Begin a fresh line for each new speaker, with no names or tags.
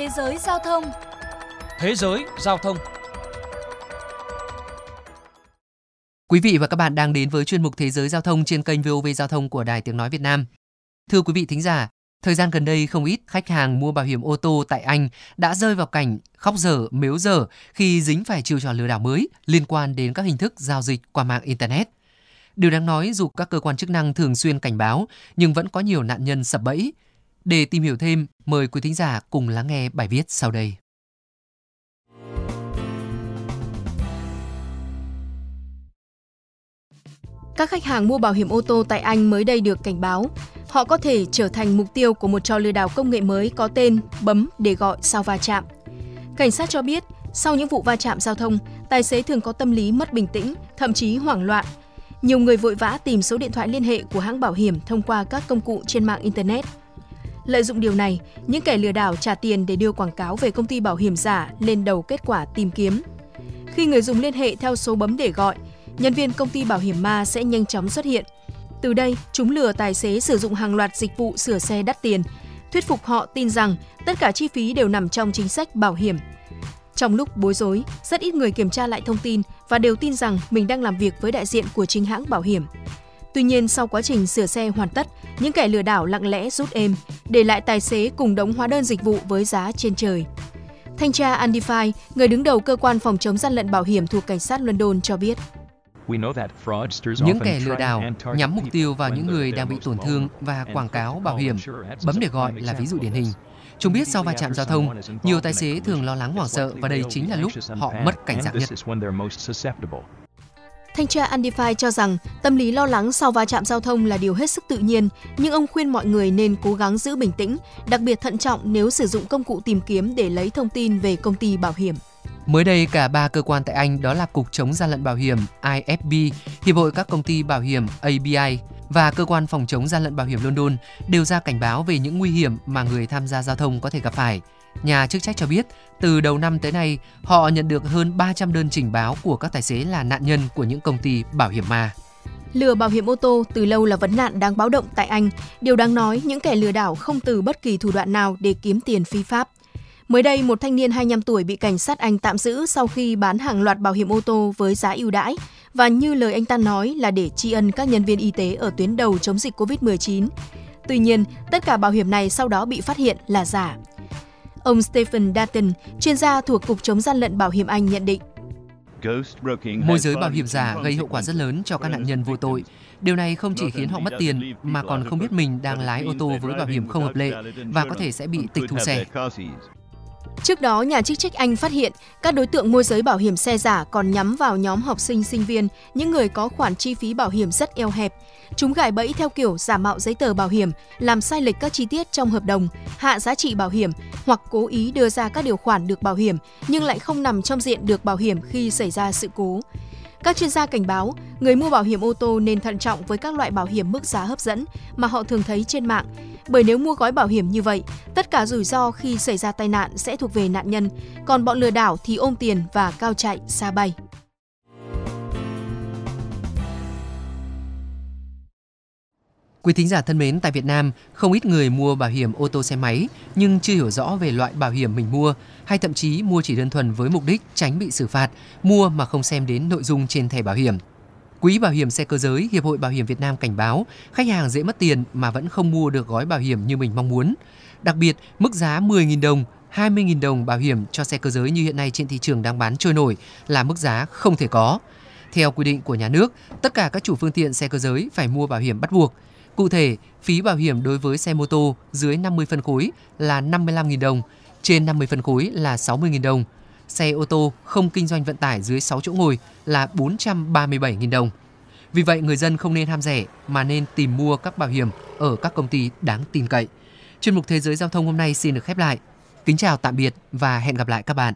Thế giới giao thông
Thế giới giao thông
Quý vị và các bạn đang đến với chuyên mục Thế giới giao thông trên kênh VOV Giao thông của Đài Tiếng Nói Việt Nam. Thưa quý vị thính giả, thời gian gần đây không ít khách hàng mua bảo hiểm ô tô tại Anh đã rơi vào cảnh khóc dở, mếu dở khi dính phải chiêu trò lừa đảo mới liên quan đến các hình thức giao dịch qua mạng Internet. Điều đáng nói dù các cơ quan chức năng thường xuyên cảnh báo nhưng vẫn có nhiều nạn nhân sập bẫy. Để tìm hiểu thêm, mời quý thính giả cùng lắng nghe bài viết sau đây.
Các khách hàng mua bảo hiểm ô tô tại Anh mới đây được cảnh báo, họ có thể trở thành mục tiêu của một trò lừa đảo công nghệ mới có tên bấm để gọi sau va chạm. Cảnh sát cho biết, sau những vụ va chạm giao thông, tài xế thường có tâm lý mất bình tĩnh, thậm chí hoảng loạn. Nhiều người vội vã tìm số điện thoại liên hệ của hãng bảo hiểm thông qua các công cụ trên mạng Internet. Lợi dụng điều này, những kẻ lừa đảo trả tiền để đưa quảng cáo về công ty bảo hiểm giả lên đầu kết quả tìm kiếm. Khi người dùng liên hệ theo số bấm để gọi, nhân viên công ty bảo hiểm ma sẽ nhanh chóng xuất hiện. Từ đây, chúng lừa tài xế sử dụng hàng loạt dịch vụ sửa xe đắt tiền, thuyết phục họ tin rằng tất cả chi phí đều nằm trong chính sách bảo hiểm. Trong lúc bối rối, rất ít người kiểm tra lại thông tin và đều tin rằng mình đang làm việc với đại diện của chính hãng bảo hiểm. Tuy nhiên, sau quá trình sửa xe hoàn tất, những kẻ lừa đảo lặng lẽ rút êm, để lại tài xế cùng đống hóa đơn dịch vụ với giá trên trời. Thanh tra Undify, người đứng đầu cơ quan phòng chống gian lận bảo hiểm thuộc cảnh sát London cho biết.
Những kẻ lừa đảo nhắm mục tiêu vào những người đang bị tổn thương và quảng cáo bảo hiểm. Bấm để gọi là ví dụ điển hình. Chúng biết sau va chạm giao thông, nhiều tài xế thường lo lắng hoảng sợ và đây chính là lúc họ mất cảnh giác nhất.
Thanh tra Andify cho rằng tâm lý lo lắng sau va chạm giao thông là điều hết sức tự nhiên, nhưng ông khuyên mọi người nên cố gắng giữ bình tĩnh, đặc biệt thận trọng nếu sử dụng công cụ tìm kiếm để lấy thông tin về công ty bảo hiểm.
Mới đây, cả ba cơ quan tại Anh đó là Cục chống gian lận bảo hiểm IFB, Hiệp hội các công ty bảo hiểm ABI và Cơ quan phòng chống gian lận bảo hiểm London đều ra cảnh báo về những nguy hiểm mà người tham gia giao thông có thể gặp phải. Nhà chức trách cho biết, từ đầu năm tới nay, họ nhận được hơn 300 đơn trình báo của các tài xế là nạn nhân của những công ty bảo hiểm ma.
Lừa bảo hiểm ô tô từ lâu là vấn nạn đáng báo động tại Anh. Điều đáng nói, những kẻ lừa đảo không từ bất kỳ thủ đoạn nào để kiếm tiền phi pháp. Mới đây, một thanh niên 25 tuổi bị cảnh sát Anh tạm giữ sau khi bán hàng loạt bảo hiểm ô tô với giá ưu đãi và như lời anh ta nói là để tri ân các nhân viên y tế ở tuyến đầu chống dịch COVID-19. Tuy nhiên, tất cả bảo hiểm này sau đó bị phát hiện là giả. Ông Stephen Dutton, chuyên gia thuộc Cục chống gian lận bảo hiểm Anh nhận định.
Môi giới bảo hiểm giả gây hậu quả rất lớn cho các nạn nhân vô tội. Điều này không chỉ khiến họ mất tiền mà còn không biết mình đang lái ô tô với bảo hiểm không hợp lệ và có thể sẽ bị tịch thu xe.
Trước đó, nhà chức trách Anh phát hiện các đối tượng môi giới bảo hiểm xe giả còn nhắm vào nhóm học sinh sinh viên, những người có khoản chi phí bảo hiểm rất eo hẹp. Chúng gài bẫy theo kiểu giả mạo giấy tờ bảo hiểm, làm sai lệch các chi tiết trong hợp đồng, hạ giá trị bảo hiểm hoặc cố ý đưa ra các điều khoản được bảo hiểm nhưng lại không nằm trong diện được bảo hiểm khi xảy ra sự cố. Các chuyên gia cảnh báo, người mua bảo hiểm ô tô nên thận trọng với các loại bảo hiểm mức giá hấp dẫn mà họ thường thấy trên mạng, bởi nếu mua gói bảo hiểm như vậy, tất cả rủi ro khi xảy ra tai nạn sẽ thuộc về nạn nhân, còn bọn lừa đảo thì ôm tiền và cao chạy xa bay.
Quý thính giả thân mến, tại Việt Nam, không ít người mua bảo hiểm ô tô xe máy nhưng chưa hiểu rõ về loại bảo hiểm mình mua hay thậm chí mua chỉ đơn thuần với mục đích tránh bị xử phạt, mua mà không xem đến nội dung trên thẻ bảo hiểm. Quỹ bảo hiểm xe cơ giới Hiệp hội Bảo hiểm Việt Nam cảnh báo khách hàng dễ mất tiền mà vẫn không mua được gói bảo hiểm như mình mong muốn. Đặc biệt, mức giá 10.000 đồng 20.000 đồng bảo hiểm cho xe cơ giới như hiện nay trên thị trường đang bán trôi nổi là mức giá không thể có. Theo quy định của nhà nước, tất cả các chủ phương tiện xe cơ giới phải mua bảo hiểm bắt buộc. Cụ thể, phí bảo hiểm đối với xe mô tô dưới 50 phân khối là 55.000 đồng, trên 50 phân khối là 60.000 đồng, xe ô tô không kinh doanh vận tải dưới 6 chỗ ngồi là 437.000 đồng. Vì vậy, người dân không nên ham rẻ mà nên tìm mua các bảo hiểm ở các công ty đáng tin cậy. Chuyên mục Thế giới Giao thông hôm nay xin được khép lại. Kính chào tạm biệt và hẹn gặp lại các bạn.